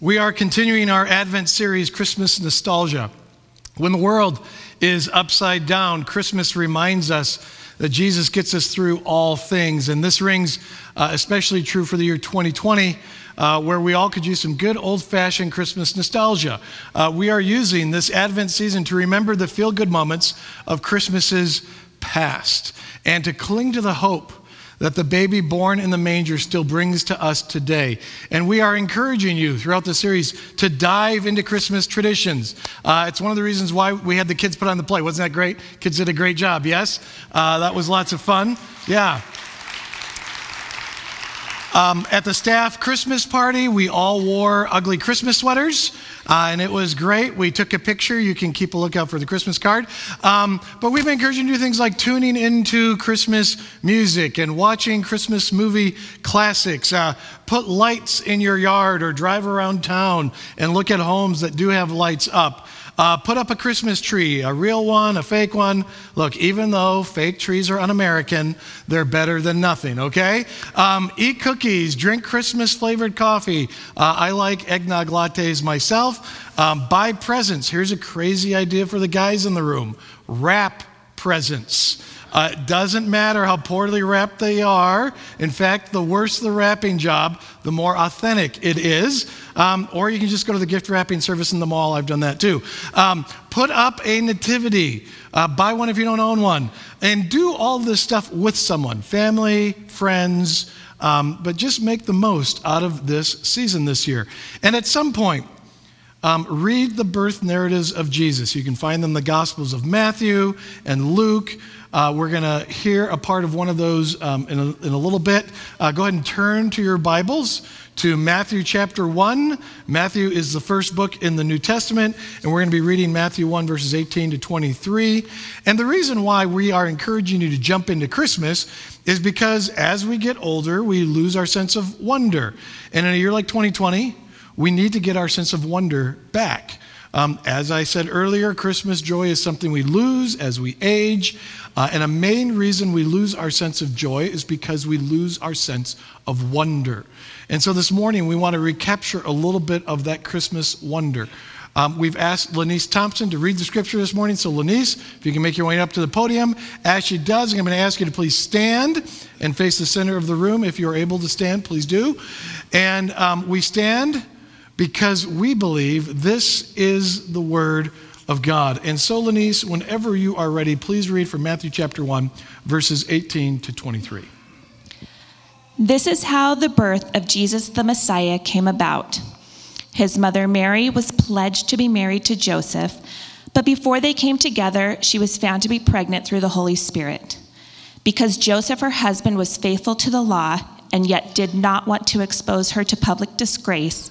We are continuing our Advent series, Christmas Nostalgia. When the world is upside down, Christmas reminds us that Jesus gets us through all things. And this rings uh, especially true for the year 2020, uh, where we all could use some good old fashioned Christmas nostalgia. Uh, we are using this Advent season to remember the feel good moments of Christmases past and to cling to the hope that the baby born in the manger still brings to us today. And we are encouraging you throughout the series to dive into Christmas traditions. Uh, it's one of the reasons why we had the kids put on the play. Wasn't that great? Kids did a great job, yes? Uh, that was lots of fun. Yeah. Um, at the staff Christmas party, we all wore ugly Christmas sweaters, uh, and it was great. We took a picture. You can keep a lookout for the Christmas card. Um, but we've been encouraging you to do things like tuning into Christmas music and watching Christmas movie classics. Uh, put lights in your yard or drive around town and look at homes that do have lights up. Uh, put up a Christmas tree, a real one, a fake one. Look, even though fake trees are un American, they're better than nothing, okay? Um, eat cookies, drink Christmas flavored coffee. Uh, I like eggnog lattes myself. Um, buy presents. Here's a crazy idea for the guys in the room wrap presents. Uh, it doesn't matter how poorly wrapped they are. In fact, the worse the wrapping job, the more authentic it is. Um, or you can just go to the gift wrapping service in the mall. I've done that too. Um, put up a nativity. Uh, buy one if you don't own one. And do all this stuff with someone family, friends. Um, but just make the most out of this season this year. And at some point, um, read the birth narratives of Jesus. You can find them in the Gospels of Matthew and Luke. Uh, we're going to hear a part of one of those um, in, a, in, a, little bit. Uh, go ahead and turn to your Bibles to Matthew chapter 1. Matthew is the first book in the New Testament, and we're going to be reading Matthew 1, verses 18 to 23. And the reason why we are encouraging you to jump into Christmas is because as we get older, we lose our sense of wonder. And in a year like 2020, we need to get our sense of wonder back. Um, as I said earlier, Christmas joy is something we lose as we age. Uh, and a main reason we lose our sense of joy is because we lose our sense of wonder. And so this morning, we want to recapture a little bit of that Christmas wonder. Um, we've asked Lanice Thompson to read the scripture this morning. So, Lanice, if you can make your way up to the podium, as she does, I'm going to ask you to please stand and face the center of the room. If you're able to stand, please do. And um, we stand because we believe this is the word of God. And so, Lanice, whenever you are ready, please read from Matthew chapter 1, verses 18 to 23. This is how the birth of Jesus the Messiah came about. His mother Mary was pledged to be married to Joseph, but before they came together, she was found to be pregnant through the Holy Spirit. Because Joseph, her husband, was faithful to the law and yet did not want to expose her to public disgrace,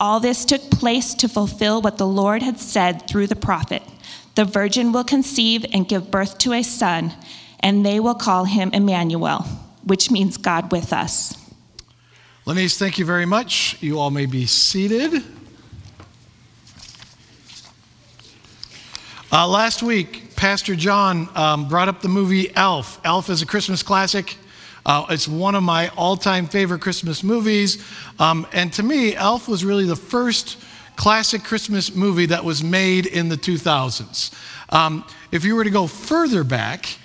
All this took place to fulfill what the Lord had said through the prophet The virgin will conceive and give birth to a son, and they will call him Emmanuel, which means God with us. Lanice, thank you very much. You all may be seated. Uh, last week, Pastor John um, brought up the movie Elf. Elf is a Christmas classic. Uh, it's one of my all time favorite Christmas movies. Um, and to me, Elf was really the first classic Christmas movie that was made in the 2000s. Um, if you were to go further back,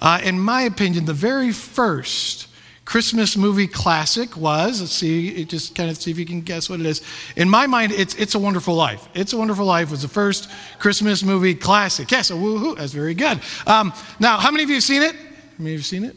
uh, in my opinion, the very first Christmas movie classic was, let's see, just kind of see if you can guess what it is. In my mind, it's It's a Wonderful Life. It's a Wonderful Life was the first Christmas movie classic. Yes, a woohoo, that's very good. Um, now, how many of you have seen it? How many of you have seen it?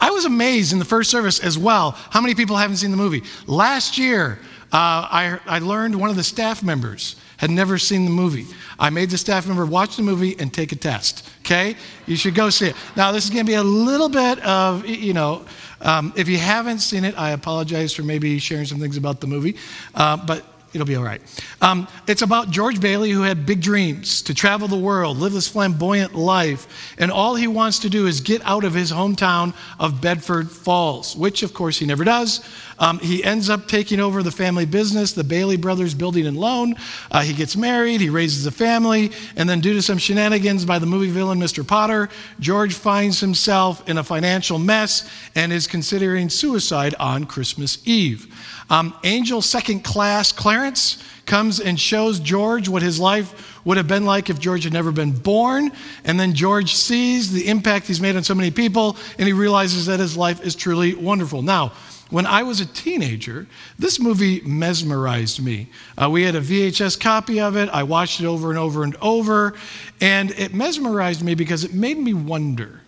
I was amazed in the first service as well how many people haven't seen the movie. Last year, uh, I, I learned one of the staff members had never seen the movie. I made the staff member watch the movie and take a test. Okay? You should go see it. Now, this is going to be a little bit of, you know, um, if you haven't seen it, I apologize for maybe sharing some things about the movie. Uh, but it'll be all right. Um, it's about George Bailey, who had big dreams to travel the world, live this flamboyant life, and all he wants to do is get out of his hometown of Bedford Falls, which, of course, he never does. Um, he ends up taking over the family business, the Bailey Brothers Building and Loan. Uh, he gets married, he raises a family, and then, due to some shenanigans by the movie villain Mr. Potter, George finds himself in a financial mess and is considering suicide on Christmas Eve. Um, Angel second class Clarence comes and shows George what his life would have been like if George had never been born. And then George sees the impact he's made on so many people, and he realizes that his life is truly wonderful. Now, when I was a teenager, this movie mesmerized me. Uh, we had a VHS copy of it. I watched it over and over and over. And it mesmerized me because it made me wonder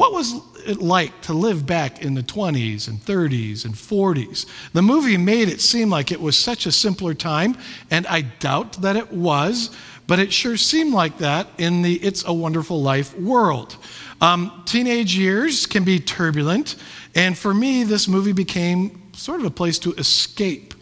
what was it like to live back in the 20s and 30s and 40s? The movie made it seem like it was such a simpler time, and I doubt that it was, but it sure seemed like that in the It's a Wonderful Life world. Um, teenage years can be turbulent. And for me, this movie became sort of a place to escape,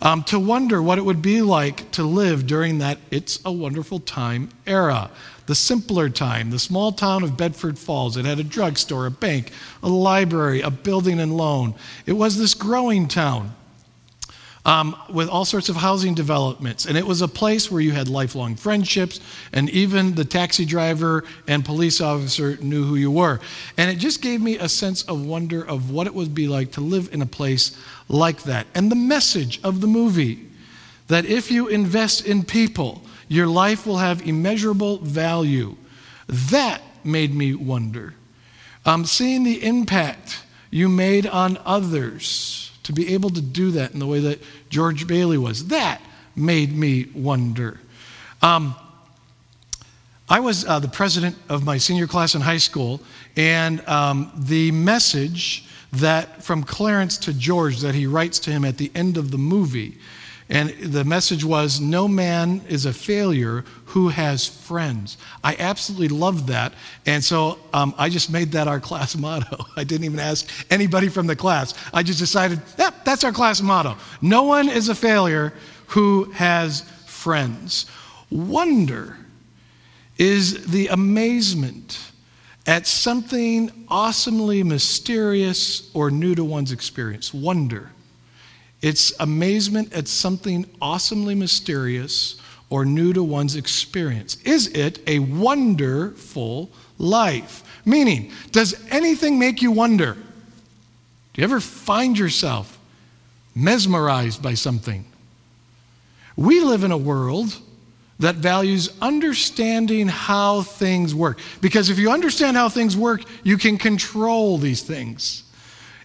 um, to wonder what it would be like to live during that It's a Wonderful Time era. The simpler time, the small town of Bedford Falls. It had a drugstore, a bank, a library, a building and loan. It was this growing town um, with all sorts of housing developments. And it was a place where you had lifelong friendships, and even the taxi driver and police officer knew who you were. And it just gave me a sense of wonder of what it would be like to live in a place like that. And the message of the movie that if you invest in people, your life will have immeasurable value. That made me wonder. Um, seeing the impact you made on others to be able to do that in the way that George Bailey was. That made me wonder. Um, I was uh, the president of my senior class in high school, and um, the message that from Clarence to George that he writes to him at the end of the movie and the message was, No man is a failure who has friends. I absolutely loved that. And so um, I just made that our class motto. I didn't even ask anybody from the class. I just decided, yep, that's our class motto. No one is a failure who has friends. Wonder is the amazement at something awesomely mysterious or new to one's experience. Wonder. It's amazement at something awesomely mysterious or new to one's experience. Is it a wonderful life? Meaning, does anything make you wonder? Do you ever find yourself mesmerized by something? We live in a world that values understanding how things work. Because if you understand how things work, you can control these things.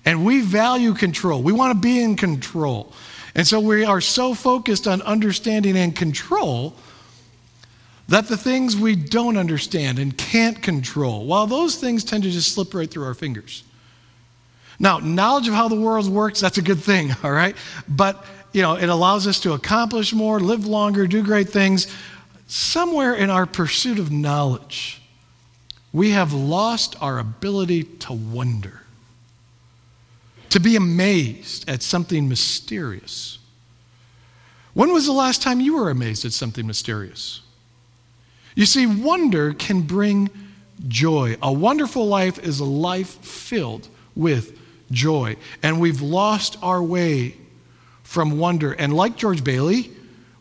And we value control. We want to be in control. And so we are so focused on understanding and control that the things we don't understand and can't control, while those things tend to just slip right through our fingers. Now, knowledge of how the world works, that's a good thing, all right? But, you know, it allows us to accomplish more, live longer, do great things. Somewhere in our pursuit of knowledge, we have lost our ability to wonder to be amazed at something mysterious. When was the last time you were amazed at something mysterious? You see, wonder can bring joy. A wonderful life is a life filled with joy. And we've lost our way from wonder. And like George Bailey,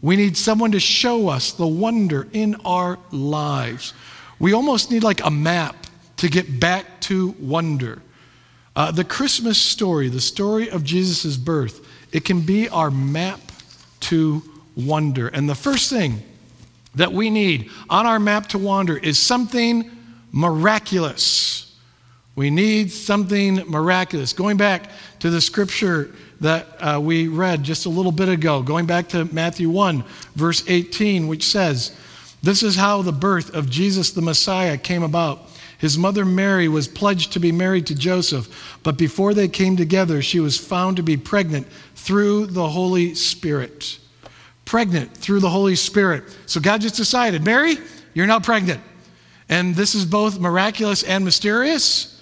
we need someone to show us the wonder in our lives. We almost need like a map to get back to wonder. Uh, the Christmas story, the story of Jesus' birth, it can be our map to wonder. And the first thing that we need on our map to wonder is something miraculous. We need something miraculous. Going back to the scripture that uh, we read just a little bit ago, going back to Matthew 1, verse 18, which says, This is how the birth of Jesus the Messiah came about. His mother Mary was pledged to be married to Joseph, but before they came together, she was found to be pregnant through the Holy Spirit. Pregnant through the Holy Spirit. So God just decided, Mary, you're now pregnant. And this is both miraculous and mysterious.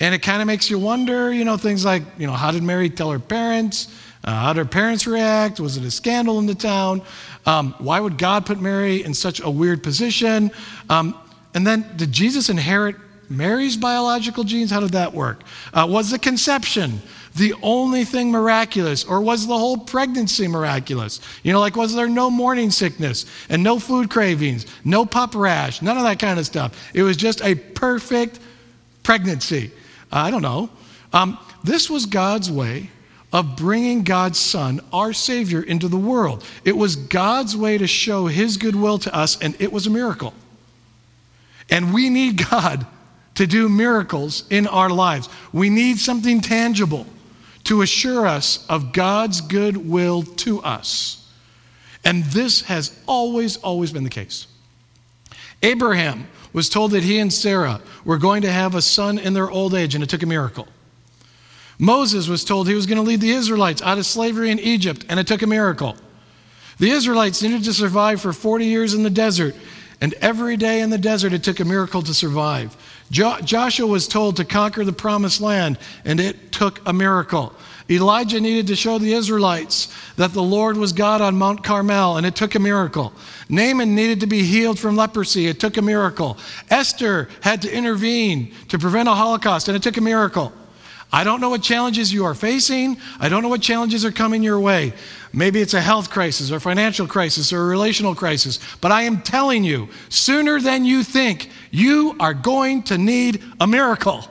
And it kind of makes you wonder, you know, things like, you know, how did Mary tell her parents? Uh, how did her parents react? Was it a scandal in the town? Um, why would God put Mary in such a weird position? Um, and then, did Jesus inherit Mary's biological genes? How did that work? Uh, was the conception the only thing miraculous, or was the whole pregnancy miraculous? You know, like, was there no morning sickness and no food cravings, no PUPPP rash, none of that kind of stuff? It was just a perfect pregnancy. Uh, I don't know. Um, this was God's way of bringing God's Son, our Savior, into the world. It was God's way to show His goodwill to us, and it was a miracle. And we need God to do miracles in our lives. We need something tangible to assure us of God's good will to us. And this has always, always been the case. Abraham was told that he and Sarah were going to have a son in their old age, and it took a miracle. Moses was told he was going to lead the Israelites out of slavery in Egypt, and it took a miracle. The Israelites needed to survive for 40 years in the desert, and every day in the desert it took a miracle to survive. Jo- Joshua was told to conquer the promised land, and it took a miracle. Elijah needed to show the Israelites that the Lord was God on Mount Carmel, and it took a miracle. Naaman needed to be healed from leprosy, it took a miracle. Esther had to intervene to prevent a Holocaust, and it took a miracle. I don't know what challenges you are facing. I don't know what challenges are coming your way. Maybe it's a health crisis or financial crisis or a relational crisis. But I am telling you, sooner than you think, you are going to need a miracle.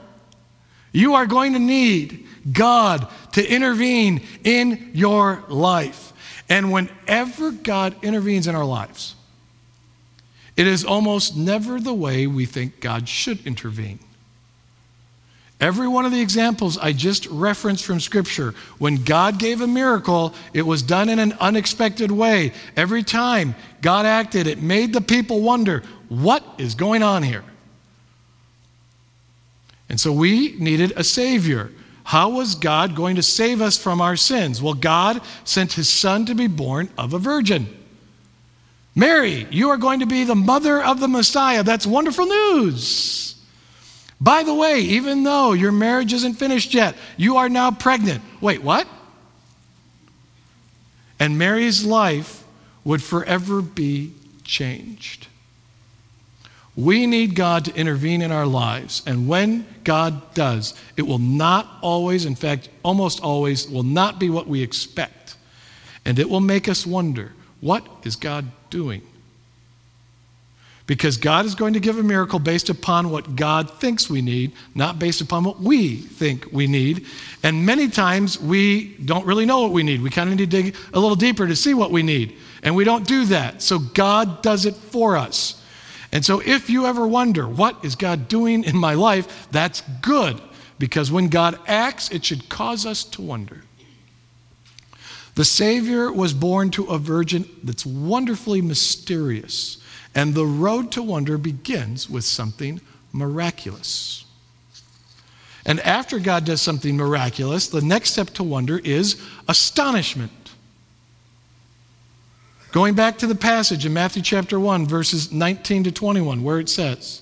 You are going to need God to intervene in your life. And whenever God intervenes in our lives, it is almost never the way we think God should intervene. Every one of the examples I just referenced from Scripture, when God gave a miracle, it was done in an unexpected way. Every time God acted, it made the people wonder what is going on here? And so we needed a Savior. How was God going to save us from our sins? Well, God sent His Son to be born of a virgin. Mary, you are going to be the mother of the Messiah. That's wonderful news. By the way, even though your marriage isn't finished yet, you are now pregnant. Wait, what? And Mary's life would forever be changed. We need God to intervene in our lives. And when God does, it will not always, in fact, almost always, will not be what we expect. And it will make us wonder what is God doing? Because God is going to give a miracle based upon what God thinks we need, not based upon what we think we need. And many times we don't really know what we need. We kind of need to dig a little deeper to see what we need. And we don't do that. So God does it for us. And so if you ever wonder, what is God doing in my life? That's good. Because when God acts, it should cause us to wonder. The Savior was born to a virgin that's wonderfully mysterious. And the road to wonder begins with something miraculous. And after God does something miraculous, the next step to wonder is astonishment. Going back to the passage in Matthew chapter 1, verses 19 to 21, where it says,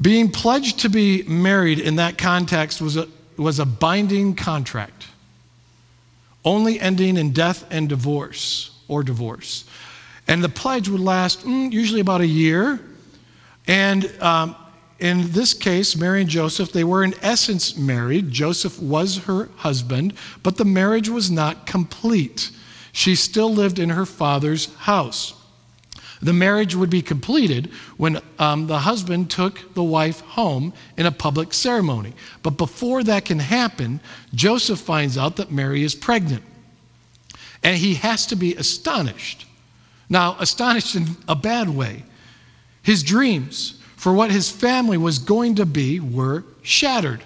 Being pledged to be married in that context was a, was a binding contract, only ending in death and divorce or divorce. And the pledge would last mm, usually about a year. And um, in this case, Mary and Joseph, they were in essence married. Joseph was her husband, but the marriage was not complete. She still lived in her father's house. The marriage would be completed when um, the husband took the wife home in a public ceremony. But before that can happen, Joseph finds out that Mary is pregnant. And he has to be astonished. Now, astonished in a bad way. His dreams for what his family was going to be were shattered.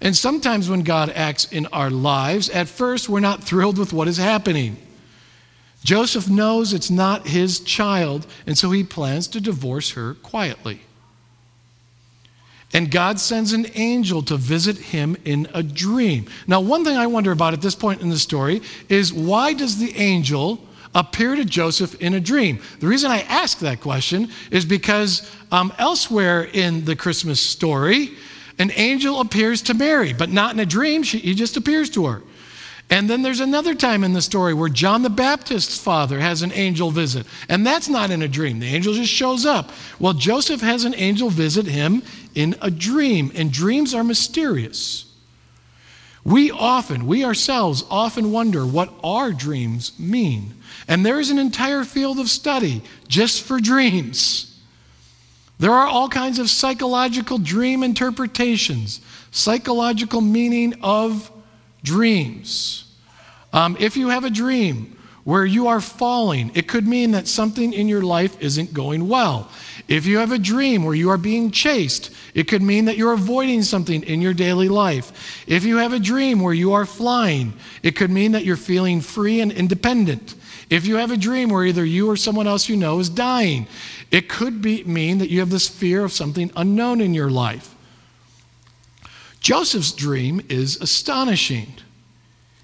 And sometimes when God acts in our lives, at first we're not thrilled with what is happening. Joseph knows it's not his child, and so he plans to divorce her quietly. And God sends an angel to visit him in a dream. Now, one thing I wonder about at this point in the story is why does the angel appear to Joseph in a dream? The reason I ask that question is because um, elsewhere in the Christmas story, an angel appears to Mary, but not in a dream. She, he just appears to her. And then there's another time in the story where John the Baptist's father has an angel visit, and that's not in a dream. The angel just shows up. Well, Joseph has an angel visit him in a dream, and dreams are mysterious. We often, we ourselves often wonder what our dreams mean. And there is an entire field of study just for dreams. There are all kinds of psychological dream interpretations, psychological meaning of dreams. Um, if you have a dream where you are falling, it could mean that something in your life isn't going well. If you have a dream where you are being chased, it could mean that you're avoiding something in your daily life. If you have a dream where you are flying, it could mean that you're feeling free and independent. If you have a dream where either you or someone else you know is dying, it could be, mean that you have this fear of something unknown in your life. Joseph's dream is astonishing.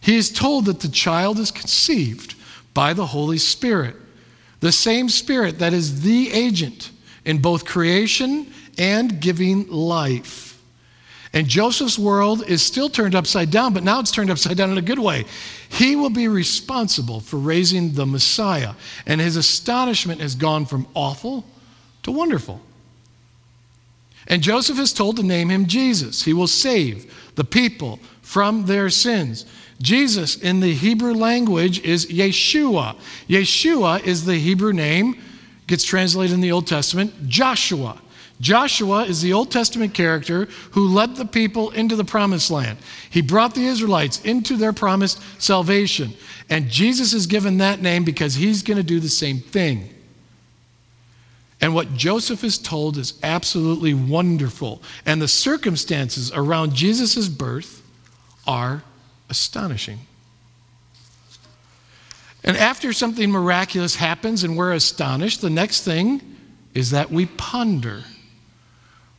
He is told that the child is conceived by the Holy Spirit, the same Spirit that is the agent in both creation and giving life. And Joseph's world is still turned upside down, but now it's turned upside down in a good way. He will be responsible for raising the Messiah, and his astonishment has gone from awful to wonderful. And Joseph is told to name him Jesus. He will save the people from their sins. Jesus in the Hebrew language is Yeshua. Yeshua is the Hebrew name, gets translated in the Old Testament, Joshua. Joshua is the Old Testament character who led the people into the promised land. He brought the Israelites into their promised salvation. And Jesus is given that name because he's going to do the same thing. And what Joseph is told is absolutely wonderful. And the circumstances around Jesus' birth are astonishing. And after something miraculous happens and we're astonished, the next thing is that we ponder.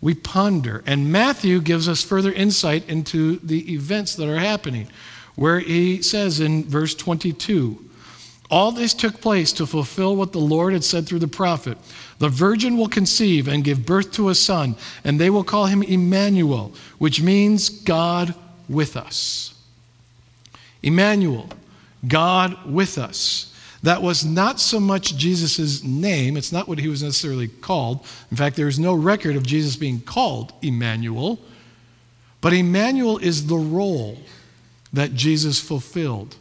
We ponder. And Matthew gives us further insight into the events that are happening, where he says in verse 22 all this took place to fulfill what the Lord had said through the prophet. The virgin will conceive and give birth to a son, and they will call him Emmanuel, which means God with us. Emmanuel, God with us. That was not so much Jesus' name, it's not what he was necessarily called. In fact, there is no record of Jesus being called Emmanuel, but Emmanuel is the role that Jesus fulfilled.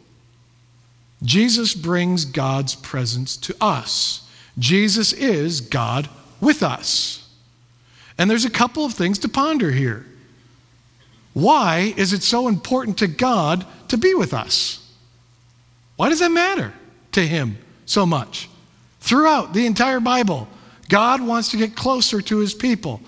Jesus brings God's presence to us. Jesus is God with us. And there's a couple of things to ponder here. Why is it so important to God to be with us? Why does that matter to Him so much? Throughout the entire Bible, God wants to get closer to His people.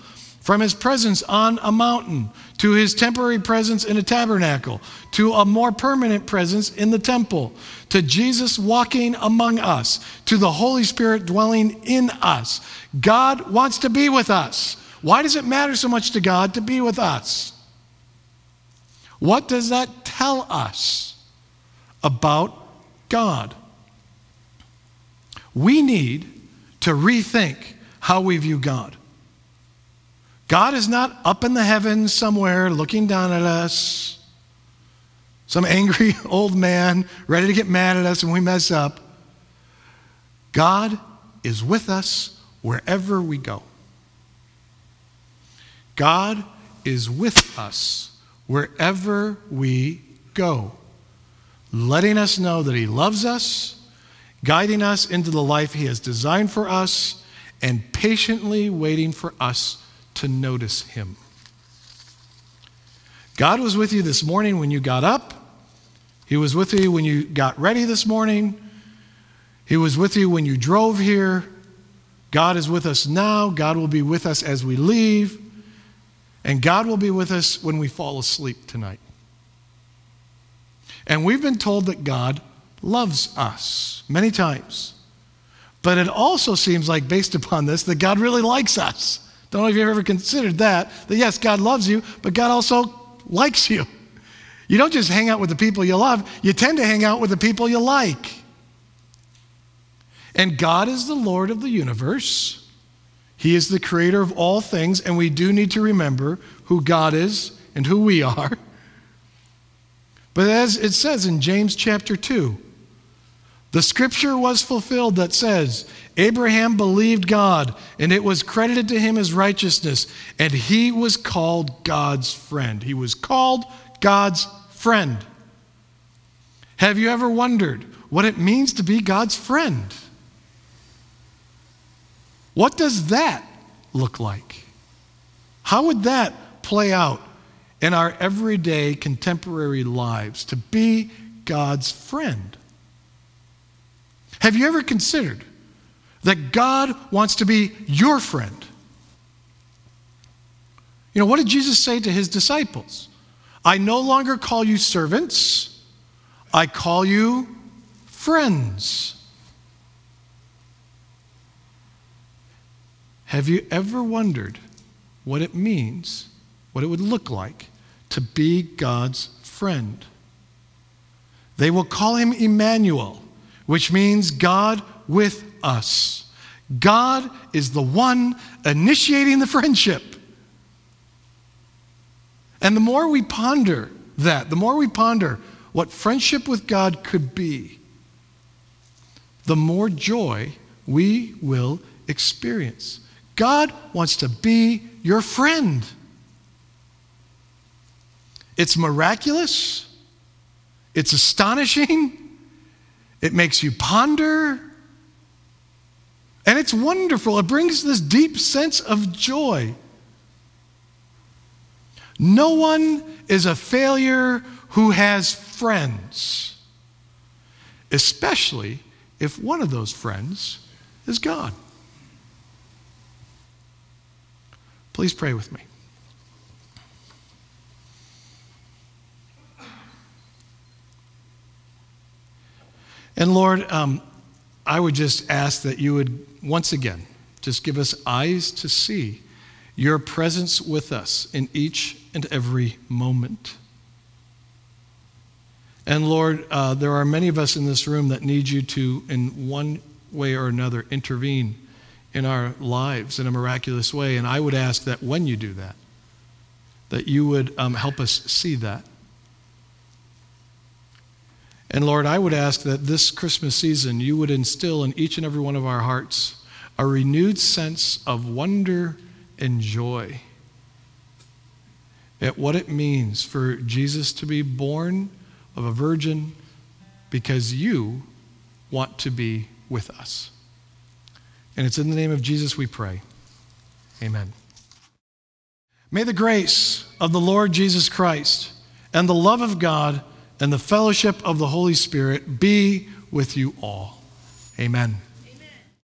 From his presence on a mountain, to his temporary presence in a tabernacle, to a more permanent presence in the temple, to Jesus walking among us, to the Holy Spirit dwelling in us. God wants to be with us. Why does it matter so much to God to be with us? What does that tell us about God? We need to rethink how we view God. God is not up in the heavens somewhere looking down at us, some angry old man ready to get mad at us when we mess up. God is with us wherever we go. God is with us wherever we go, letting us know that He loves us, guiding us into the life He has designed for us, and patiently waiting for us to notice him. God was with you this morning when you got up. He was with you when you got ready this morning. He was with you when you drove here. God is with us now. God will be with us as we leave. And God will be with us when we fall asleep tonight. And we've been told that God loves us many times. But it also seems like, based upon this, that God really likes us. Don't know if you've ever considered that. That yes, God loves you, but God also likes you. You don't just hang out with the people you love, you tend to hang out with the people you like. And God is the Lord of the universe. He is the creator of all things, and we do need to remember who God is and who we are. But as it says in James chapter 2, the scripture was fulfilled that says, Abraham believed God, and it was credited to him as righteousness, and he was called God's friend. He was called God's friend. Have you ever wondered what it means to be God's friend? What does that look like? How would that play out in our everyday contemporary lives to be God's friend? Have you ever considered that God wants to be your friend? You know, what did Jesus say to his disciples? I no longer call you servants, I call you friends. Have you ever wondered what it means, what it would look like to be God's friend? They will call him Emmanuel, which means God with us. God is the one initiating the friendship. And the more we ponder that, the more we ponder what friendship with God could be, the more joy we will experience. God wants to be your friend. It's miraculous, it's astonishing, it makes you ponder, and it's wonderful. It brings this deep sense of joy. No one is a failure who has friends, especially if one of those friends is God. Please pray with me. And Lord, um, I would just ask that you would once again just give us eyes to see your presence with us in each and every moment. And Lord, uh, there are many of us in this room that need you to, in one way or another, intervene in our lives in a miraculous way. And I would ask that when you do that, that you would um, help us see that. And Lord, I would ask that this Christmas season you would instill in each and every one of our hearts a renewed sense of wonder and joy at what it means for Jesus to be born of a virgin because you want to be with us. And it's in the name of Jesus we pray. Amen. May the grace of the Lord Jesus Christ and the love of God and the fellowship of the Holy Spirit be with you all. Amen.